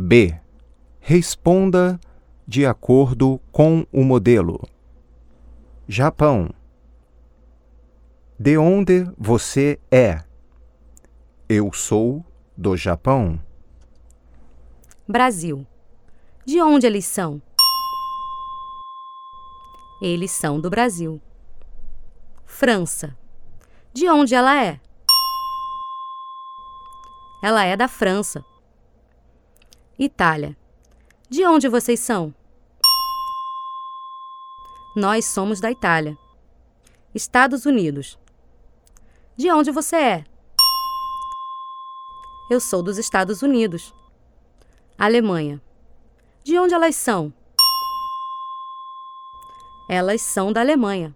B. Responda de acordo com o modelo. Japão. De onde você é? Eu sou do Japão. Brasil. De onde eles são? Eles são do Brasil. França. De onde ela é? Ela é da França. Itália. De onde vocês são? Nós somos da Itália. Estados Unidos. De onde você é? Eu sou dos Estados Unidos. Alemanha. De onde elas são? Elas são da Alemanha.